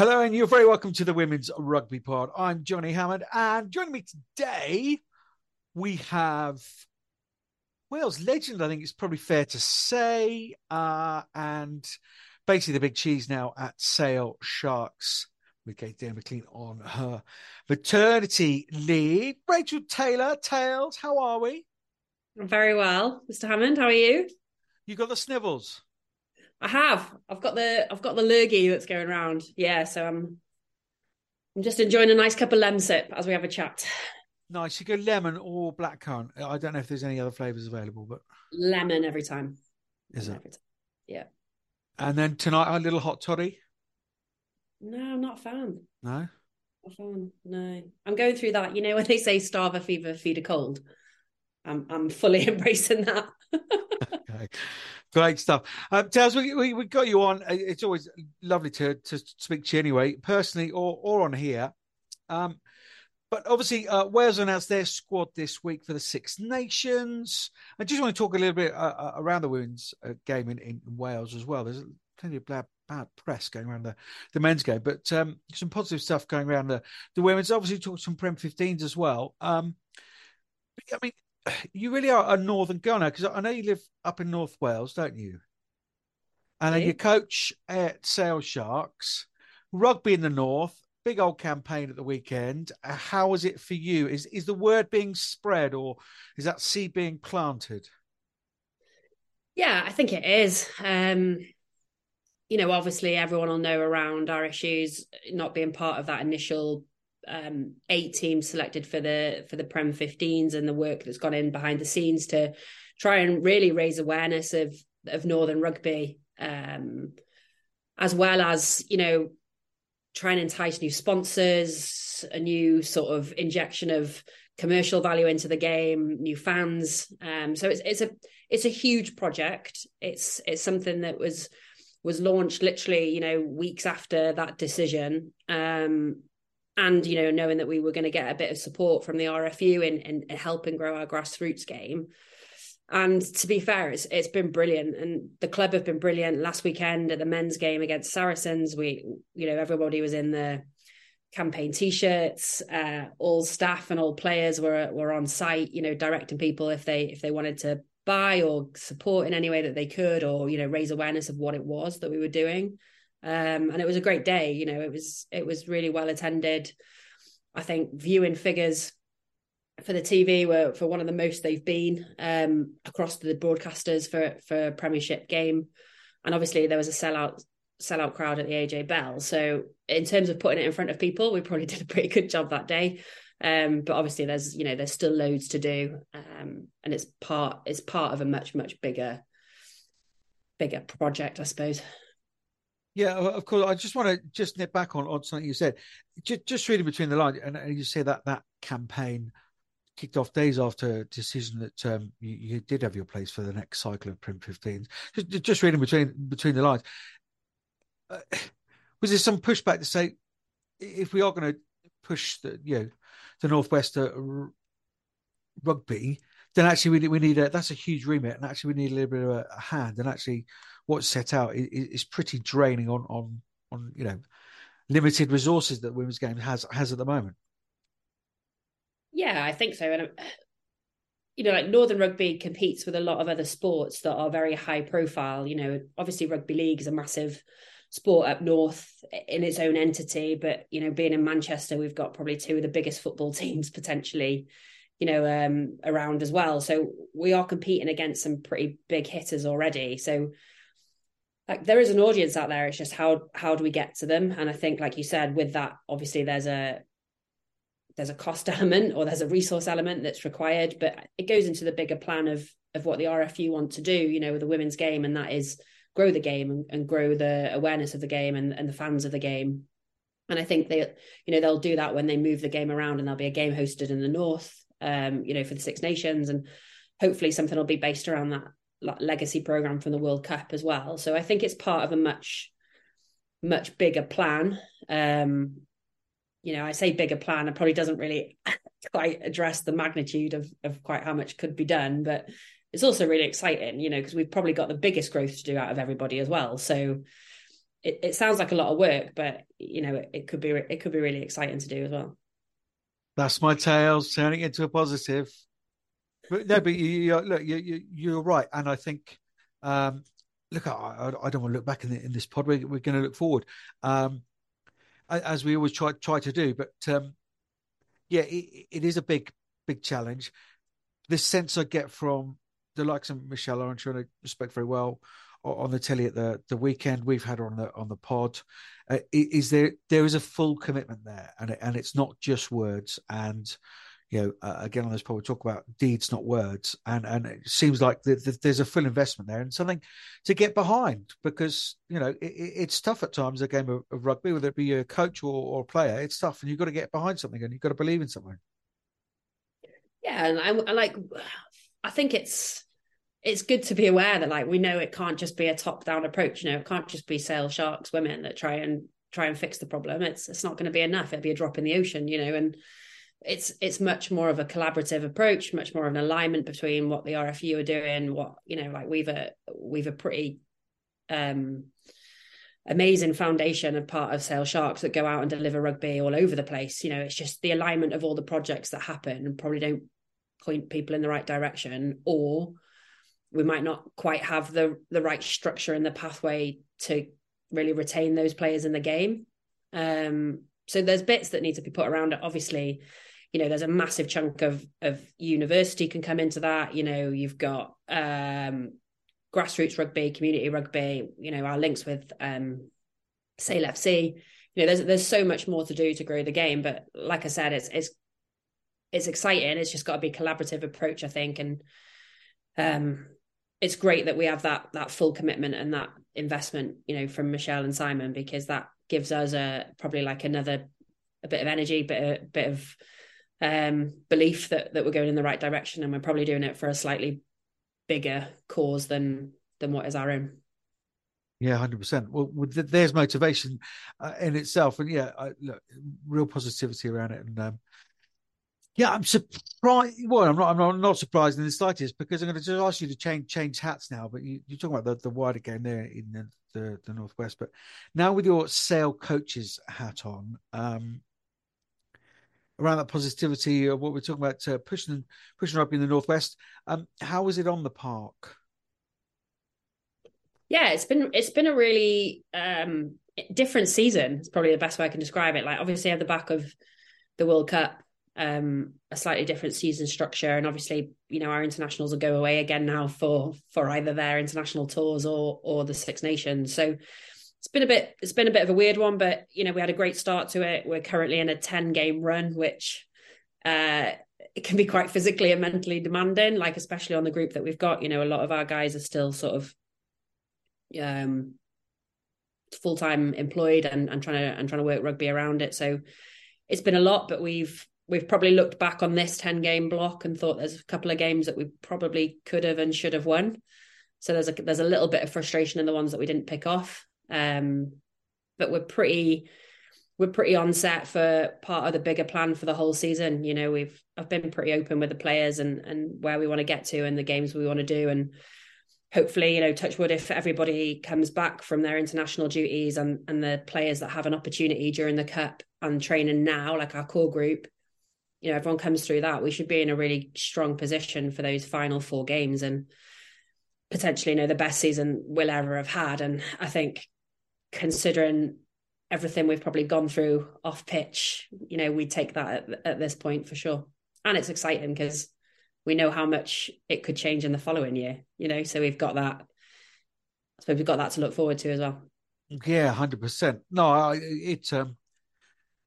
Hello, and you're very welcome to the Women's Rugby Pod. I'm Johnny Hammond, and joining me today, we have Wales legend, I think it's probably fair to say, uh, and basically the big cheese now at Sale Sharks with Kate Daley-McLean on her maternity leave. Rachel Taylor, Tails, how are we? I'm very well, Mr. Hammond. How are you? You got the snivels. I have. I've got the I've got the lurgy that's going around. Yeah, so I'm I'm just enjoying a nice cup of Lemsip as we have a chat. Nice. You go lemon or blackcurrant. I don't know if there's any other flavors available, but lemon every time. Is it? Yeah. And then tonight, a little hot toddy. No, I'm not a fan. No. Not a fan. No, I'm going through that. You know when they say starve a fever, feed a cold. I'm I'm fully embracing that. okay. Great stuff. Um, Tales, we, we, we got you on. It's always lovely to, to speak to you anyway, personally or, or on here. Um, but obviously, uh, Wales announced their squad this week for the Six Nations. I just want to talk a little bit uh, uh around the women's uh, game in, in, Wales as well. There's plenty of bad, bad press going around the, the men's game, but um, some positive stuff going around the, the women's. Obviously, talk some Prem 15s as well. Um, I mean, you really are a northern girl now because I know you live up in North Wales, don't you? And then you coach at Sale Sharks, rugby in the north, big old campaign at the weekend. Uh, how was it for you? Is is the word being spread, or is that seed being planted? Yeah, I think it is. Um, you know, obviously everyone will know around our issues not being part of that initial um, eight teams selected for the for the Prem 15s and the work that's gone in behind the scenes to try and really raise awareness of of Northern rugby, um, as well as you know try and entice new sponsors, a new sort of injection of commercial value into the game, new fans. Um, so it's it's a it's a huge project. It's it's something that was was launched literally you know weeks after that decision um, and you know knowing that we were going to get a bit of support from the RFU in, in, in helping grow our grassroots game. And to be fair, it's it's been brilliant, and the club have been brilliant. Last weekend at the men's game against Saracens, we you know everybody was in the campaign t-shirts. Uh, all staff and all players were were on site, you know, directing people if they if they wanted to buy or support in any way that they could, or you know, raise awareness of what it was that we were doing um, and it was a great day. You know, it was it was really well attended. I think viewing figures for the TV were for one of the most they've been um, across the broadcasters for for Premiership game, and obviously there was a sellout sellout crowd at the AJ Bell. So in terms of putting it in front of people, we probably did a pretty good job that day. Um, but obviously there's you know there's still loads to do, um, and it's part it's part of a much much bigger bigger project, I suppose. Yeah, of course. I just want to just nip back on, on something you said. Just, just reading between the lines, and, and you say that that campaign kicked off days after decision that um, you, you, did have your place for the next cycle of Prem 15s. Just, just reading between between the lines, uh, was there some pushback to say if we are going to push the you know the northwest uh, rugby, then actually we need, we need a that's a huge remit, and actually we need a little bit of a, a hand, and actually what's set out is, is pretty draining on on on you know limited resources that women's game has has at the moment. Yeah, I think so. And you know, like Northern Rugby competes with a lot of other sports that are very high profile. You know, obviously rugby league is a massive sport up north in its own entity, but you know, being in Manchester, we've got probably two of the biggest football teams potentially you know um around as well so we are competing against some pretty big hitters already so like there is an audience out there it's just how how do we get to them? And i think like you said with that obviously there's a there's a cost element or there's a resource element that's required but it goes into the bigger plan of of what the rfu want to do you know with the women's game and that is grow the game and, and grow the awareness of the game and, and the fans of the game. And i think they you know they'll do that when they move the game around and there'll be a game hosted in the north um you know for the six nations and hopefully something will be based around that legacy program from the World Cup as well. So I think it's part of a much much bigger plan. Um, you know, I say bigger plan, it probably doesn't really quite address the magnitude of of quite how much could be done, but it's also really exciting, you know, because we've probably got the biggest growth to do out of everybody as well. So it, it sounds like a lot of work, but you know, it, it could be it could be really exciting to do as well. That's my tales turning into a positive. But no, but you, you look, you, you you're right, and I think, um, look, I, I don't want to look back in, the, in this pod. We're, we're going to look forward, um, as we always try try to do. But um, yeah, it, it is a big big challenge. The sense I get from the likes of Michelle I'm sure I respect very well on the telly at the the weekend we've had on the on the pod uh, is there there is a full commitment there and and it's not just words and you know uh, again on this pod we talk about deeds not words. And and it seems like the, the, there's a full investment there and something to get behind because you know it, it's tough at times a game of, of, rugby whether it be a coach or, or a player it's tough and you've got to get behind something and you've got to believe in something. Yeah and I, I like i think it's it's good to be aware that like we know it can't just be a top down approach you know it can't just be Sale Sharks women that try and try and fix the problem. It's it's not going to be enough. It'll be a drop in the ocean you know and it's it's much more of a collaborative approach much more of an alignment between what the RFU are doing what you know like we've a we've a pretty um amazing foundation of part of Sale Sharks that go out and deliver rugby all over the place you know it's just the alignment of all the projects that happen and probably don't point people in the right direction or we might not quite have the the right structure and the pathway to really retain those players in the game. Um, so there's bits that need to be put around it. Obviously, you know, there's a massive chunk of of university can come into that. You know, you've got um, grassroots rugby, community rugby. You know, our links with um, Sale FC. You know, there's there's so much more to do to grow the game. But like I said, it's it's it's exciting. It's just got to be collaborative approach, I think, and um, it's great that we have that that full commitment and that investment, you know, from Michelle and Simon because that gives us a probably like another a bit of energy, bit a bit of um, belief that that we're going in the right direction, and we're probably doing it for a slightly bigger cause than than what is our own. Yeah, hundred percent. Well, there's motivation uh, in itself, and yeah, I, look, real positivity around it, and um, yeah, I'm surprised. Well, I'm not. I'm not, surprised in the slightest because I'm going to just ask you to change change hats now. But you, are talking about the, the wider game there in the, the, the northwest. But now with your Sale coaches hat on, um, around that positivity of what we're talking about, uh, pushing pushing rugby in the northwest. Um, how was it on the park? Yeah, it's been it's been a really um, different season. It's probably the best way I can describe it. Like obviously at the back of the World Cup um, a slightly different season structure, and obviously, you know, our internationals will go away again now for for either their international tours or or the Six Nations. So it's been a bit it's been a bit of a weird one, but you know, we had a great start to it. We're currently in a ten game run, which uh, it can be quite physically and mentally demanding. Like especially on the group that we've got, you know, a lot of our guys are still sort of um full time employed and, and trying to and trying to work rugby around it. So it's been a lot, but we've we've probably looked back on this 10 game block and thought there's a couple of games that we probably could have and should have won so there's a there's a little bit of frustration in the ones that we didn't pick off um, but we're pretty we're pretty on set for part of the bigger plan for the whole season. You know we've i've been pretty open with the players and and where we want to get to and the games we want to do. And hopefully you know touchwood if everybody comes back from their international duties and and the players that have an opportunity during the cup and training now like our core group you know everyone comes through that we should be in a really strong position for those final four games and potentially you know the best season we'll ever have had. And i think considering everything we've probably gone through off pitch you know we take that at, at this point for sure and it's exciting because we know how much it could change in the following year you know so we've got that I suppose we've got that to look forward to as well yeah 100% no it um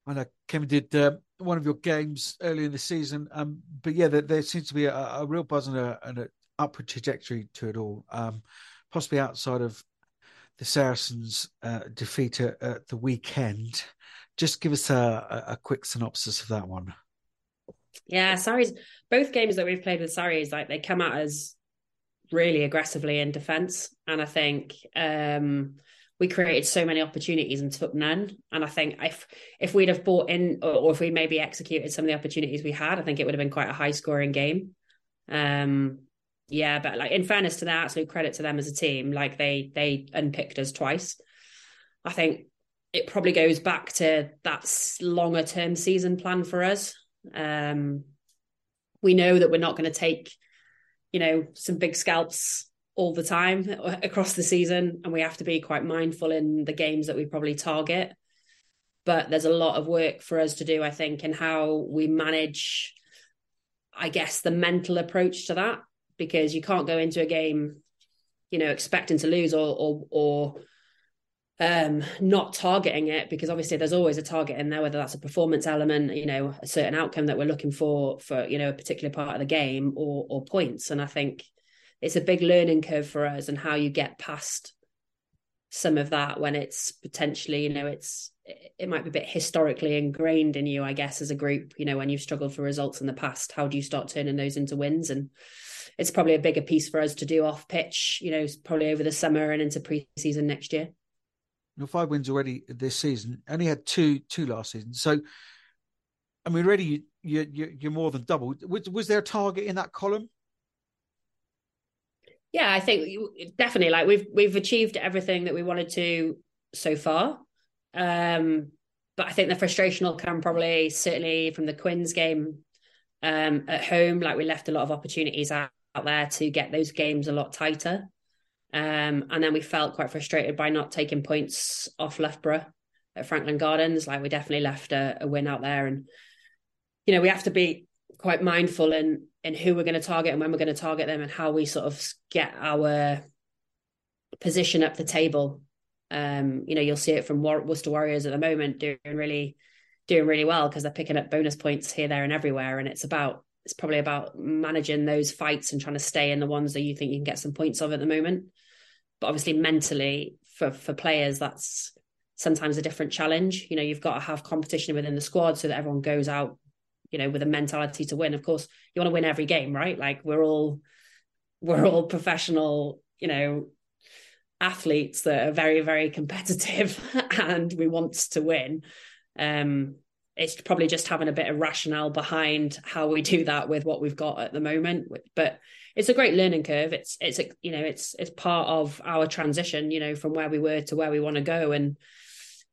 I know Kevin did uh, one of your games early in the season. Um, but yeah, there, there, seems to be a, a real buzz and, a, an upward trajectory to it all. Um, possibly outside of the Saracens' uh, defeat at, at, the weekend. Just give us a, a, quick synopsis of that one. Yeah, Sarries. Both games that we've played with Sarries, like they come at us really aggressively in defence, and I think um, we created so many opportunities and took none. And I think if if we'd have bought in or, if we maybe executed some of the opportunities we had, I think it would have been quite a high scoring game. Um, yeah, but like in fairness to their absolute credit to them as a team, like they they unpicked us twice. I think it probably goes back to that longer term season plan for us. Um, we know that we're not going to take, you know, some big scalps all the time across the season, and we have to be quite mindful in the games that we probably target. But there's a lot of work for us to do, I think, in how we manage, I guess, the mental approach to that, because you can't go into a game, you know, expecting to lose or or or um not targeting it because obviously there's always a target in there whether that's a performance element you know a certain outcome that we're looking for for you know a particular part of the game or or points. And i think it's a big learning curve for us and how you get past some of that when it's potentially you know it's it might be a bit historically ingrained in you i guess as a group you know when you've struggled for results in the past how do you start turning those into wins? And it's probably a bigger piece for us to do off pitch you know probably over the summer and into pre-season next year your five wins already this season. Only had two two last season. So, I mean, already you, you you're more than double. Was, was there a target in that column? Yeah, I think definitely. Like we've we've achieved everything that we wanted to so far. Um, but I think the frustration will come probably certainly from the Quins game um, at home. Like we left a lot of opportunities out, out there to get those games a lot tighter. Um, and then we felt quite frustrated by not taking points off Loughborough at Franklin Gardens. Like we definitely left a, a win out there, and you know we have to be quite mindful in in who we're going to target and when we're going to target them, and how we sort of get our position up the table. Um, you know, you'll see it from Worcester Warriors at the moment doing really doing really well because they're picking up bonus points here, there, and everywhere, and it's about it's probably about managing those fights and trying to stay in the ones that you think you can get some points of at the moment. But obviously mentally for for players that's sometimes a different challenge. You know you've got to have competition within the squad so that everyone goes out you know with a mentality to win. Of course you want to win every game right? Like we're all we're all professional you know athletes that are very very competitive and we want to win. Um it's probably just having a bit of rationale behind how we do that with what we've got at the moment but it's a great learning curve. It's it's you know it's it's part of our transition, you know, from where we were to where we want to go, and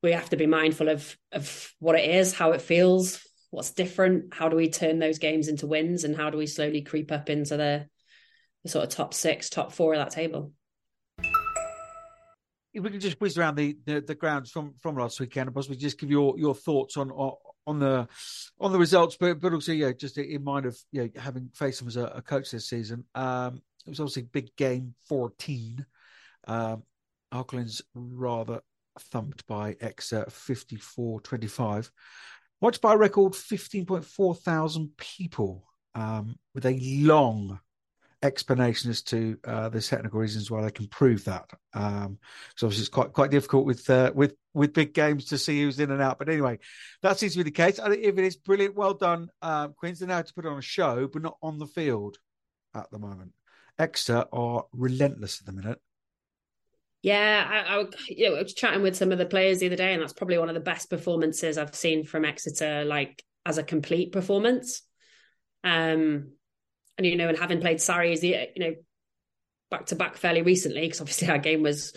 we have to be mindful of of what it is, how it feels, what's different, how do we turn those games into wins, and how do we slowly creep up into the, the sort of top six, top four of that table. If we can just whiz around the, the, the grounds from from last weekend, and possibly just give your your thoughts on on the on the results, but but also yeah, just in mind of yeah having faced him as a, a coach this season. Um, it was obviously big game, fourteen. Um, Harkleys rather thumped by Exeter 54-25. Watched by a record 15.4 thousand people um, with a long explanation as to uh, the technical reasons why they can prove that. Um, so obviously it's quite quite difficult with uh, with with big games to see who's in and out. But anyway, that seems to be the case. I think if it is brilliant, well done, um, Quins. They know to put on a show, but not on the field at the moment. Exeter are relentless at the minute. Yeah, I, I, you know, I was chatting with some of the players the other day, and that's probably one of the best performances I've seen from Exeter, like as a complete performance. Um, and you know, and having played Sarries, you know, back to back fairly recently, because obviously our game was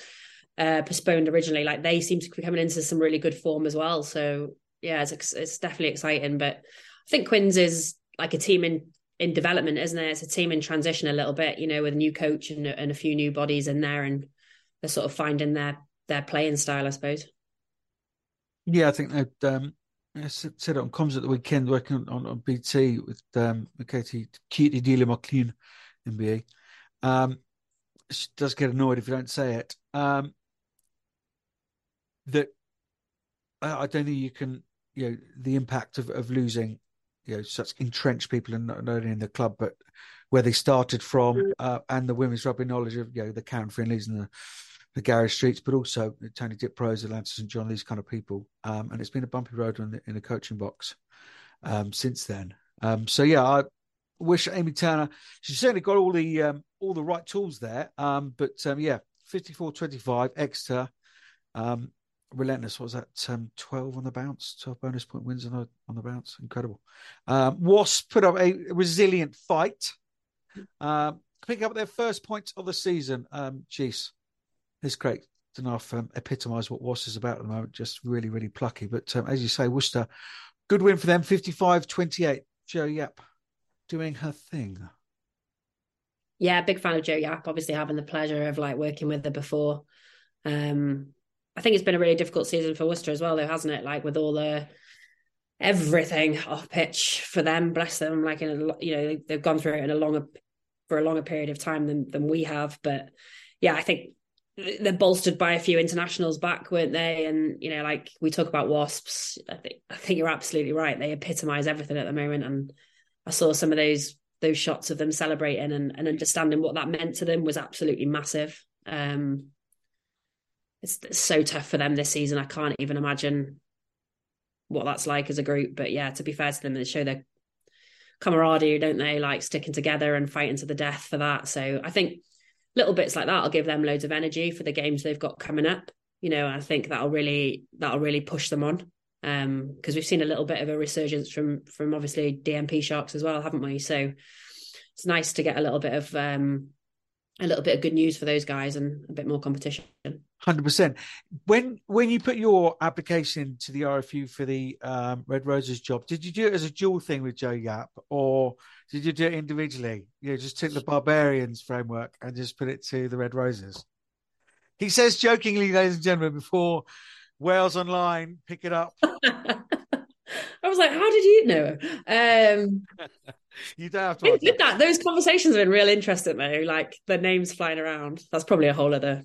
uh, postponed originally. Like they seem to be coming into some really good form as well. So yeah, it's it's definitely exciting. But I think Quins is like a team in in development, isn't it? It's a team in transition a little bit, you know, with a new coach and, and a few new bodies in there, and they're sort of finding their their playing style, I suppose. Yeah, I think that um, I said it on comms at the weekend, working on, on BT with um, Katie Katie Dealer McLean, MBE. Um, she does get annoyed if you don't say it. Um, that I, don't think you can, you know, the impact of, of losing, you know, such entrenched people and not, only in the club, but where they started from, uh, and the women's rugby knowledge of, you know, the Karen Findlays and the the Gary Streets, but also Tony Diprose, Atlanta St John, these kind of people. Um, and it's been a bumpy road in the, in the coaching box um, since then. Um, so yeah, I wish Amy Turner. She's certainly got all the um, all the right tools there. Um, but um, yeah, 54-25, Exeter. Relentless what was that? Um, Twelve on the bounce, twelve bonus point wins on the on the bounce. Incredible. Um, Wasp put up a resilient fight, uh, picking up their first points of the season. Um, geez, it's great. don't um, epitomise what Wasps is about at the moment. Just really, really plucky. But um, as you say, Worcester, good win for them, 55-28. Jo Yapp doing her thing. Yeah, big fan of Jo Yapp. Obviously, having the pleasure of like working with her before. Um, I think it's been a really difficult season for Worcester as well, though, hasn't it? Like with all the everything off pitch for them. Bless them. Like in a, you know they've gone through it in a longer for a longer period of time than than we have. But yeah, I think they're bolstered by a few internationals back, weren't they? And you know, like we talk about wasps, I think I think you're absolutely right. They epitomise everything at the moment, and I saw some of those those shots of them celebrating and, and understanding what that meant to them was absolutely massive. Um, it's, it's so tough for them this season. I can't even imagine what that's like as a group. But yeah, to be fair to them, they show their camaraderie, don't they? Like sticking together and fighting to the death for that. So I think little bits like that will give them loads of energy for the games they've got coming up. You know, I think that'll really that'll really push them on. Um, because we've seen a little bit of a resurgence from from obviously DMP sharks as well, haven't we? So it's nice to get a little bit of um a little bit of good news for those guys and a bit more competition. Hundred percent. When when you put your application to the RFU for the um, Red Roses job, did you do it as a dual thing with Jo Yapp, or did you do it individually? You know, just took the Barbarians framework and just put it to the Red Roses. He says jokingly, ladies and gentlemen, before Wales Online pick it up. I was like, how did you know? Um, you don't have to. Did that. Those conversations have been real interesting though. Like the names flying around. That's probably a whole other.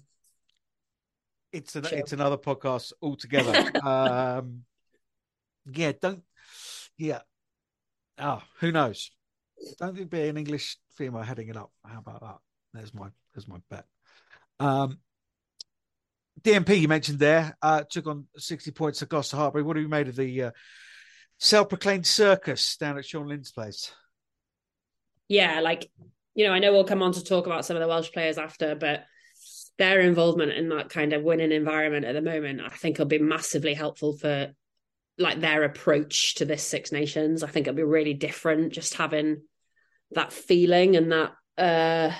It's an, it's another podcast altogether. um, yeah, don't. Yeah. Oh, who knows? Don't think be an English female heading it up. How about that? There's my there's my bet. Um, DMP you mentioned there uh, took on 60 points at Gloucester Hartpury. What have you made of the uh, self-proclaimed circus down at Sean Lynn's place? Yeah, like you know, I know we'll come on to talk about some of the Welsh players after, but their involvement in that kind of winning environment at the moment, I think, will be massively helpful for like their approach to this Six Nations. I think it'll be really different just having that feeling and that uh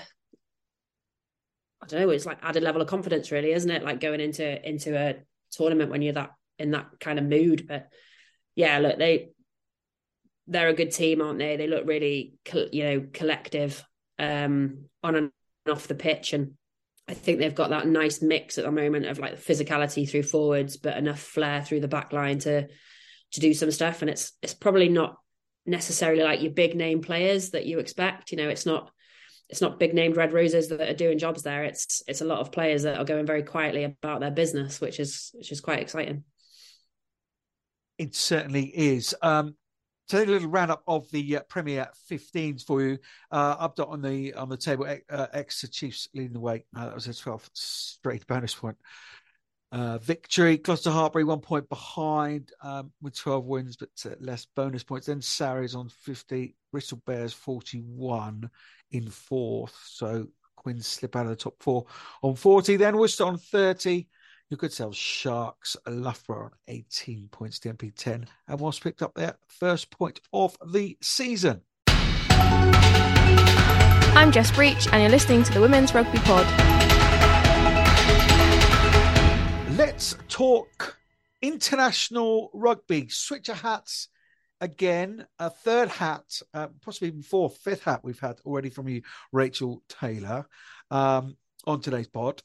I don't know, it's like added level of confidence, really, isn't it? Like going into into a tournament when you're that in that kind of mood. But yeah, look, they they're a good team, aren't they? They look really, you know, collective um, on and off the pitch, and I think they've got that nice mix at the moment of like physicality through forwards, but enough flair through the back line to to do some stuff. And it's it's probably not necessarily like your big name players that you expect. You know, it's not it's not big named red roses that are doing jobs there. It's it's a lot of players that are going very quietly about their business, which is which is quite exciting. It certainly is. Um, so a little roundup of the uh, Premier 15s for you. Uh, up on the on the table, uh, Exeter Chiefs leading the way. Uh, that was a 12th straight bonus point. Uh, victory. Gloucester Hartpury one point behind um, with 12 wins, but uh, less bonus points. Then Sarries on 50. Bristol Bears 41 in fourth. So Quins slip out of the top four on 40. Then Worcester on 30. You could sell Sharks, Loughborough on 18 points, DMP 10, and was picked up their first point of the season. I'm Jess Breach, and you're listening to the Women's Rugby Pod. Let's talk international rugby. Switch your hats again. A third hat, uh, possibly even fourth, fifth hat we've had already from you, Rachel Taylor, um, on today's pod.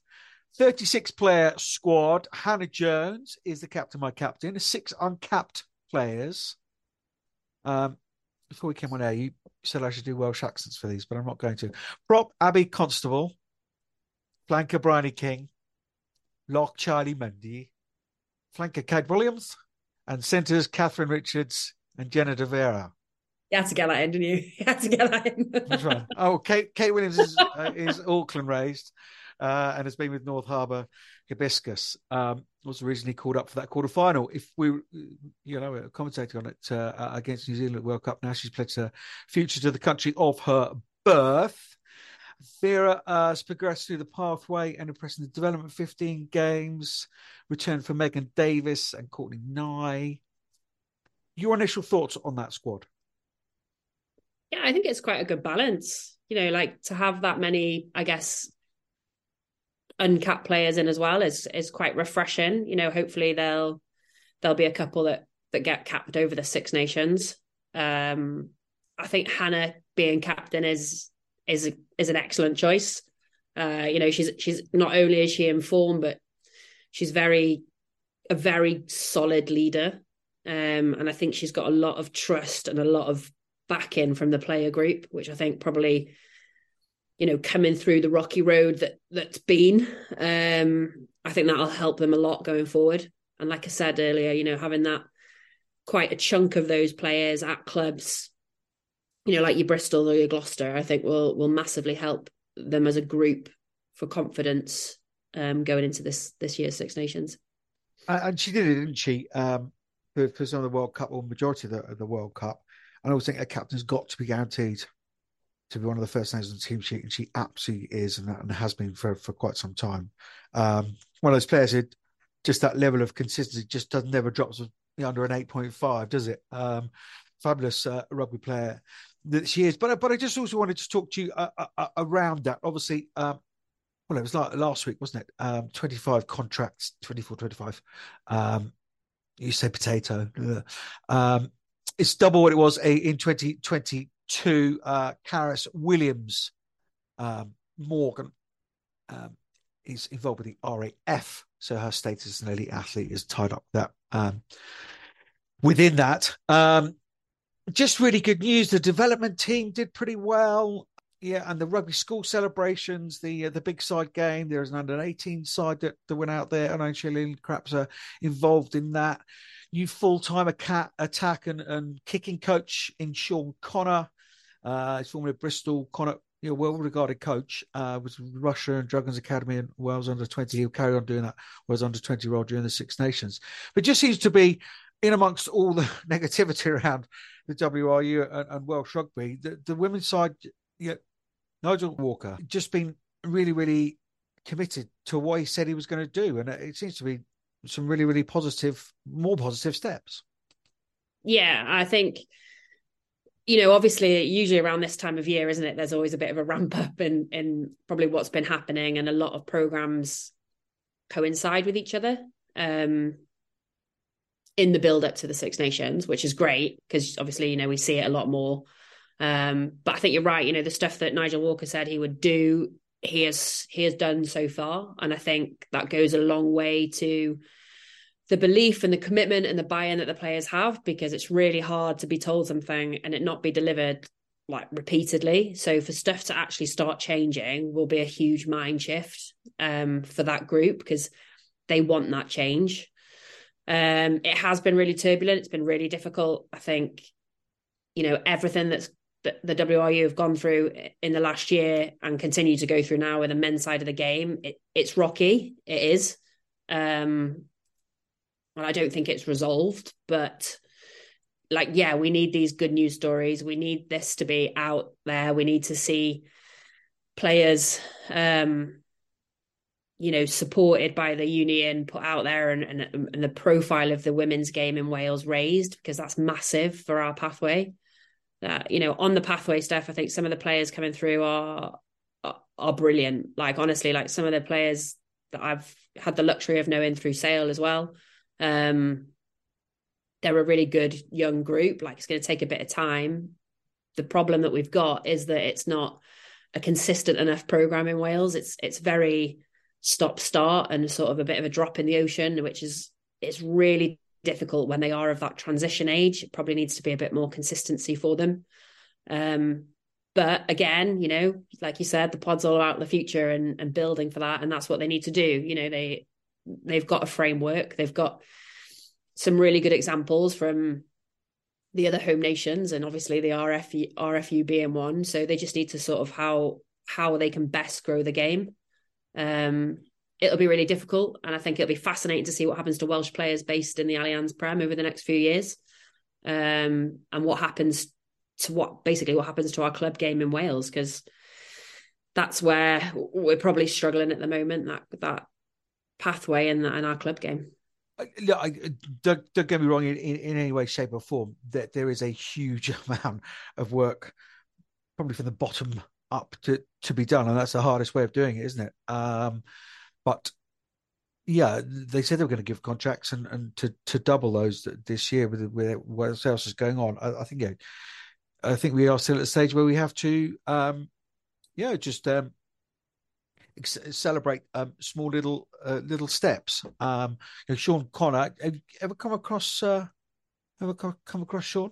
36 player squad. Hannah Jones is the captain, my captain. Six uncapped players. Um, before we came on air, you said I should do Welsh accents for these, but I'm not going to. Prop Abby Constable, flanker Bryony King, lock Charlie Mundy, flanker Kate Williams, and centres Catherine Richards and Jenna De Vera. You had to get that in, didn't you? You had to get that in. That's right. Oh, Kate, Kate Williams is, uh, is Auckland raised uh, and has been with North Harbour Hibiscus. Um, was originally called up for that quarter final. If we, you know, commentating on it uh, against New Zealand World Cup, now she's pledged her future to the country of her birth. Vera uh, has progressed through the pathway and impressed in the development 15 games. Return for Megan Davis and Courtney Nye. Your initial thoughts on that squad? Yeah, I think it's quite a good balance. You know, like to have that many, I guess, uncapped players in as well is is quite refreshing. You know, hopefully they'll there'll be a couple that that get capped over the Six Nations. Um, I think Hannah being captain is is is an excellent choice. Uh, you know, she's she's not only is she in form, but she's very a very solid leader. Um, and I think she's got a lot of trust and a lot of backing from the player group, which I think probably, you know, coming through the rocky road that that's been, um, I think that'll help them a lot going forward. And like I said earlier, you know, having that quite a chunk of those players at clubs, you know, like your Bristol or your Gloucester, I think will will massively help them as a group for confidence um, going into this this year's Six Nations. And she did it, didn't she? Um, for, for some of the World Cup or majority of the, of the World Cup. And I always think a captain's got to be guaranteed to be one of the first names on the team sheet, and she absolutely is, and, and has been for, for quite some time. Um, one of those players who just that level of consistency just does never drops under an eight point five, does it? Um, fabulous uh, rugby player that she is. But but I just also wanted to talk to you uh, uh, uh around that. Obviously, um, well, it was like last week, wasn't it? Um, 25 contracts, 24, 25. Um, you say potato. Um, it's double what it was in 2022. Uh, Carys Williams um, Morgan um, is involved with the RAF, so her status as an elite athlete is tied up that. Um, within that, um, just really good news. The development team did pretty well. Yeah, and the rugby school celebrations, the uh, the big side game. There's an under 18 side that, that went out there, and actually Craps are involved in that. New full time attack and, and kicking coach in Sean Connor. Uh, he's formerly Bristol. Connor, you know, well regarded coach, uh, was Russia and Dragons Academy and Wales under 20. He'll carry on doing that, was under 20 role during the Six Nations. But just seems to be in amongst all the negativity around the WRU and, and Welsh rugby, the, the women's side, Nigel Walker just been really, really committed to what he said he was going to do, and it seems to be some really, really positive, more positive steps. Yeah, I think you know, obviously, usually around this time of year, isn't it? There's always a bit of a ramp up in in probably what's been happening, and a lot of programs coincide with each other um, in the build up to the Six Nations, which is great because obviously, you know, we see it a lot more um, but I think you're right. You know, the stuff that Nigel Walker said he would do, he has he has done so far, and I think that goes a long way to the belief and the commitment and the buy-in that the players have because it's really hard to be told something and it not be delivered like repeatedly so for stuff to actually start changing will be a huge mind shift um, for that group because they want that change um, it has been really turbulent it's been really difficult i think you know everything that's that the WRU have gone through in the last year and continue to go through now with the men's side of the game, it, it's rocky. It is. Um, and I don't think it's resolved, but like, yeah, we need these good news stories. We need this to be out there. We need to see players, um, you know, supported by the union, put out there, and, and and the profile of the women's game in Wales raised because that's massive for our pathway that you know on the pathway stuff i think some of the players coming through are are, are brilliant like honestly like some of the players that i've had the luxury of knowing through sale as well um they're a really good young group like it's going to take a bit of time the problem that we've got is that it's not a consistent enough program in wales it's it's very stop start and sort of a bit of a drop in the ocean which is it's really difficult when they are of that transition age. It probably needs to be a bit more consistency for them. Um, but again, you know, like you said, the pod's all about the future and, and building for that, and that's what they need to do. You know, they they've got a framework, they've got some really good examples from the other home nations, and obviously the RFU RFU being one. So they just need to sort of how how they can best grow the game. Um, it'll be really difficult. And I think it'll be fascinating to see what happens to Welsh players based in the Allianz Prem over the next few years. Um, and what happens to what basically what happens to our club game in Wales, because that's where we're probably struggling at the moment, that that pathway in, in our club game. Look, I, don't, don't, get me wrong in, in, in, any way, shape, or form. That there is a huge amount of work, probably from the bottom up to to be done, and that's the hardest way of doing it, isn't it? Um, but yeah, they said they were going to give contracts and, and to, to double those this year with, with what else is going on. I, I think yeah, I think we are still at a stage where we have to, um, yeah, just um, celebrate um, small little uh, little steps. Um, you know, Sean Connor, have you ever come across uh, ever come across Sean?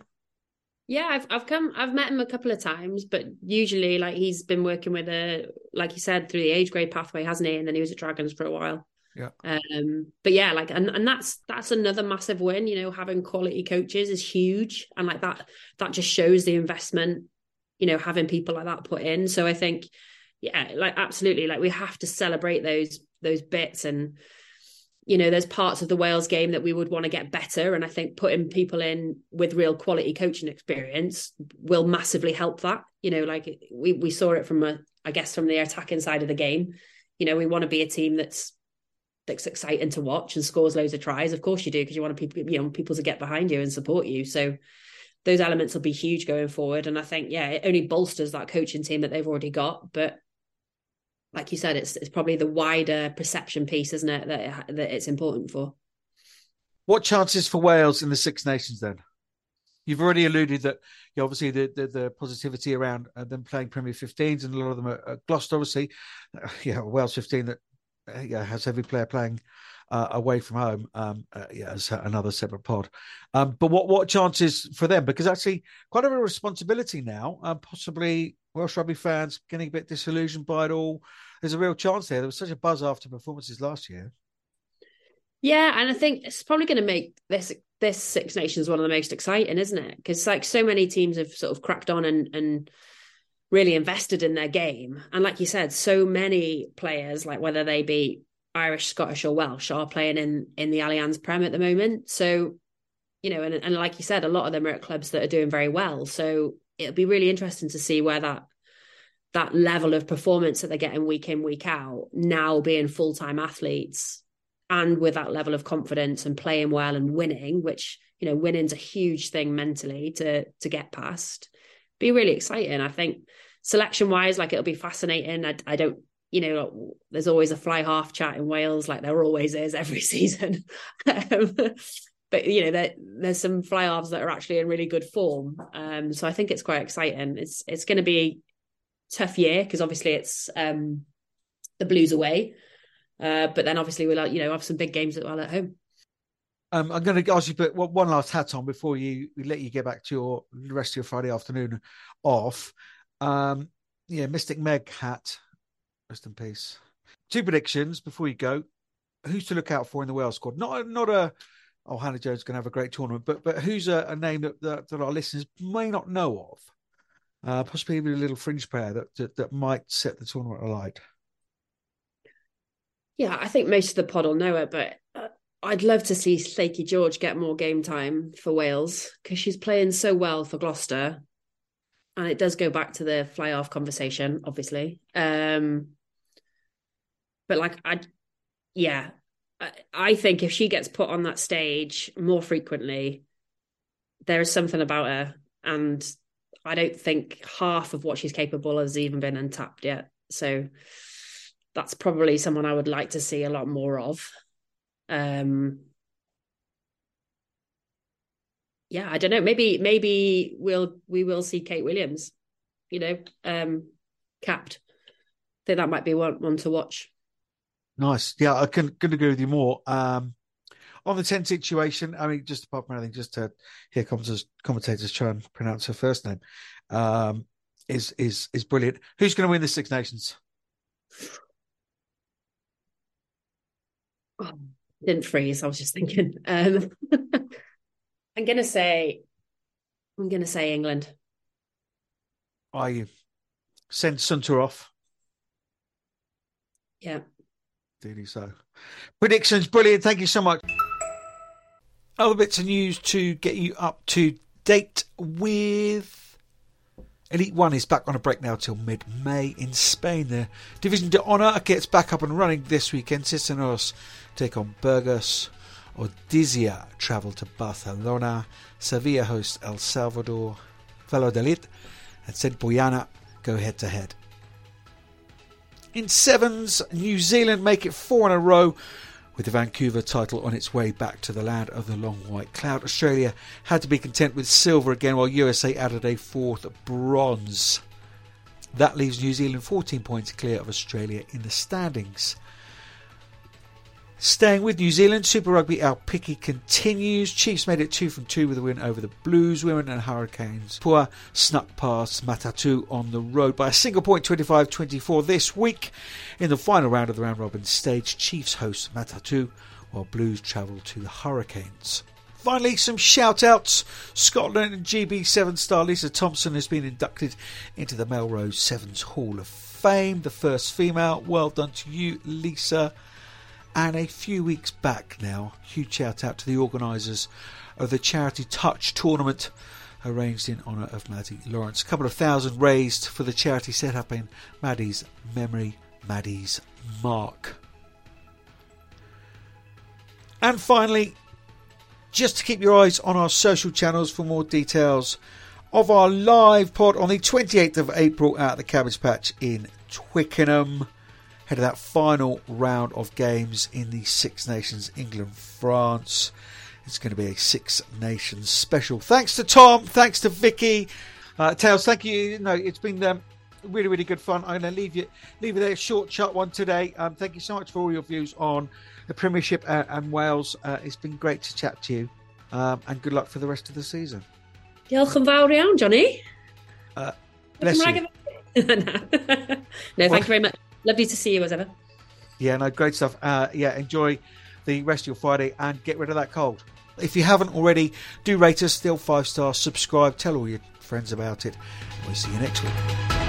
Yeah, I've I've come I've met him a couple of times, but usually like he's been working with a like you said through the age grade pathway, hasn't he? And then he was at Dragons for a while. Yeah. Um, but yeah, like and, and that's that's another massive win, you know, having quality coaches is huge. And like that that just shows the investment, you know, having people like that put in. So I think, yeah, like absolutely, like we have to celebrate those those bits and you know, there's parts of the Wales game that we would want to get better. And I think putting people in with real quality coaching experience will massively help that. You know, like we, we saw it from a, I guess, from the attacking side of the game. You know, we want to be a team that's that's exciting to watch and scores loads of tries. Of course you do, because you want people, you know, people to get behind you and support you. So those elements will be huge going forward. And I think, yeah, it only bolsters that coaching team that they've already got. But like you said, it's it's probably the wider perception piece, isn't it, that it, that it's important for. What chances for Wales in the Six Nations then? You've already alluded that you know, obviously the, the, the positivity around uh, them playing Premier 15s and a lot of them are, are Gloucester, obviously. Uh, yeah, Wales 15 that uh, yeah has every player playing uh, away from home. Um, uh, yeah, as another separate pod. Um, but what what chances for them? Because actually, quite a bit of responsibility now. Um, possibly Welsh rugby fans getting a bit disillusioned by it all. There's a real chance there. There was such a buzz after performances last year. Yeah, and I think it's probably going to make this this Six Nations one of the most exciting, isn't it? Because like so many teams have sort of cracked on and and really invested in their game, and like you said, so many players, like whether they be Irish, Scottish, or Welsh, are playing in in the Allianz Prem at the moment. So, you know, and and like you said, a lot of them are at clubs that are doing very well. So it'll be really interesting to see where that that level of performance that they're getting week in week out now being full-time athletes and with that level of confidence and playing well and winning which you know winning's a huge thing mentally to to get past be really exciting i think selection wise like it'll be fascinating I, I don't you know there's always a fly half chat in wales like there always is every season um, but you know there, there's some fly halves that are actually in really good form um, so i think it's quite exciting it's it's going to be tough year because obviously it's um, the Blues away, uh, but then obviously we'll you know have some big games as well at home. Um, I'm going to ask you put one last hat on before you let you get back to your rest of your Friday afternoon off. Um, yeah, Mystic Meg hat. Rest in peace. Two predictions before you go. Who's to look out for in the Wales squad? Not not a oh Hannah Jones going to have a great tournament, but but who's a, a name that, that, that our listeners may not know of? uh, possibly even a little fringe player that, that, that might set the tournament alight. Yeah, I think most of the pod will know it, but uh, I'd love to see Lleucu George get more game time for Wales because she's playing so well for Gloucester. And it does go back to the fly half conversation, obviously. Um, but like, I, yeah, I, I think if she gets put on that stage more frequently, there is something about her. And I don't think half of what she's capable has even been untapped yet. So that's probably someone I would like to see a lot more of. Um, yeah, I don't know. Maybe maybe we'll we will see Kate Williams, you know, um, capped. I think that might be one one to watch. Nice. Yeah, I can couldn't agree with you more. Um, on the 10 situation, I mean, just apart from anything, just to hear commentators, commentators try and pronounce her first name, um, is is is brilliant. Who's going to win the Six Nations? Oh, didn't freeze. I was just thinking. Um, I'm going to say, I'm going to say England. Are you? Send Sunter off. Yeah. He so? Predictions, brilliant. Thank you so much. Other bits of news to get you up to date with. Elite One is back on a break now till mid May in Spain. The Division de Honor gets back up and running this weekend. Cisneros take on Burgos. Odizia travel to Barcelona. Sevilla host El Salvador. Valladolid and Centuriona go head to head. In sevens, New Zealand make it four in a row with the Vancouver title on its way back to the land of the long white cloud. Australia had to be content with silver again, while USA added a fourth bronze. That leaves New Zealand 14 points clear of Australia in the standings. Staying with New Zealand, Super Rugby Aupiki continues. Chiefs made it 2 from 2 with a win over the Blues women and Hurricanes. Poua snuck past Matatu on the road by a single point 25 24 this week. In the final round of the round robin stage, Chiefs host Matatu while Blues travel to the Hurricanes. Finally, some shout outs. Scotland and GB7 star Lisa Thompson has been inducted into the Melrose Sevens Hall of Fame, the first female. Well done to you, Lisa. And a few weeks back now, huge shout out to the organisers of the Charity Touch tournament arranged in honour of Maddie Lawrence. A couple of thousand raised for the charity set up in Maddie's memory, Maddie's mark. And finally, just to keep your eyes on our social channels for more details of our live pod on the 28th of April at the Cabbage Patch in Twickenham ahead of that final round of games in the Six Nations England France. It's going to be a Six Nations special. Thanks to Tom. Thanks to Vicky. Uh, Tails, thank you. No, it's been um, really, really good fun. I'm going to leave you leave you there. Short, short one today. Um, thank you so much for all your views on the Premiership and, and Wales. Uh, it's been great to chat to you. Um, and good luck for the rest of the season. Diolch yn fawr iawn, Johnny. Uh, bless you. no, thank you very much. Lovely to see you as ever. Yeah, no, great stuff. Uh, yeah, enjoy the rest of your Friday and get rid of that cold. If you haven't already, do rate us, still five stars, subscribe, tell all your friends about it. We'll see you next week.